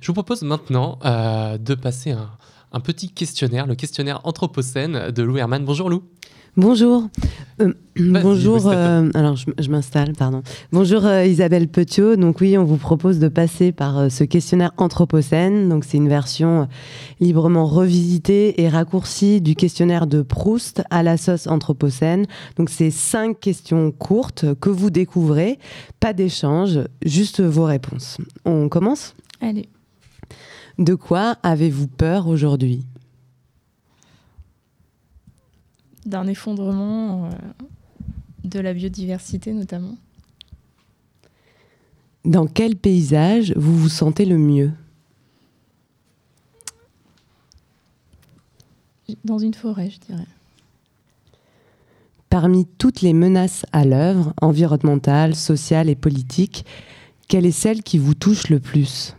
Je vous propose maintenant euh, de passer un, un petit questionnaire, le questionnaire Anthropocène de Lou Herman. Bonjour Lou. Bonjour. Euh, bonjour. Euh, alors, je, je m'installe, pardon. Bonjour euh, Isabelle Petiot. Donc oui, on vous propose de passer par euh, ce questionnaire Anthropocène. Donc c'est une version euh, librement revisitée et raccourcie du questionnaire de Proust à la sauce Anthropocène. Donc c'est cinq questions courtes que vous découvrez, pas d'échange, juste vos réponses. On commence? Allez. De quoi avez-vous peur aujourd'hui? D'un effondrement euh, de la biodiversité notamment. Dans quel paysage vous vous sentez le mieux? Dans une forêt, je dirais. Parmi toutes les menaces à l'œuvre, environnementales, sociales et politiques, quelle est celle qui vous touche le plus?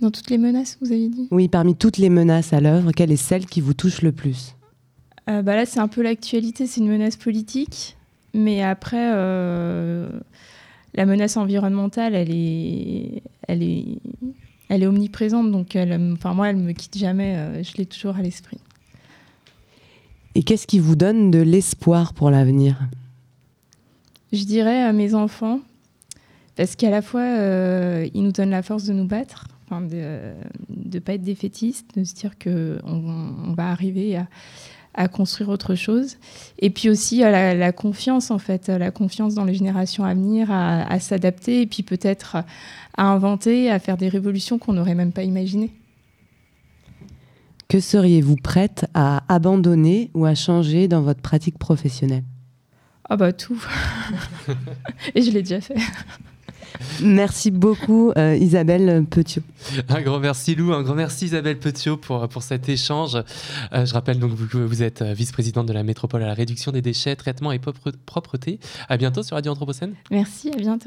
Dans toutes les menaces, vous avez dit Oui, parmi toutes les menaces à l'œuvre, quelle est celle qui vous touche le plus Euh, bah Là, c'est un peu l'actualité, c'est une menace politique. Mais après, euh, la menace environnementale, elle est, elle est, elle est omniprésente. Donc, elle, enfin, moi, elle me quitte jamais. euh, je l'ai toujours à l'esprit. Et qu'est-ce qui vous donne de l'espoir pour l'avenir? Je dirais à mes enfants, parce qu'à la fois, ils nous donnent la force de nous battre, enfin de ne pas être défaitistes, de se dire qu'on on va arriver à, à construire autre chose. Et puis aussi à la, la confiance, en fait, la confiance dans les générations à venir, à, à s'adapter, et puis peut-être à inventer, à faire des révolutions qu'on n'aurait même pas imaginées. Que seriez-vous prête à abandonner ou à changer dans votre pratique professionnelle? Ah bah tout. et je l'ai déjà fait. Merci beaucoup euh, Isabelle Petiot. Un grand merci Lou, un grand merci Isabelle Petiot pour, pour cet échange. Euh, je rappelle donc que vous, vous êtes euh, vice-présidente de la métropole à la réduction des déchets, traitement et propre- propreté. À bientôt sur Radio Anthropocène. Merci, à bientôt.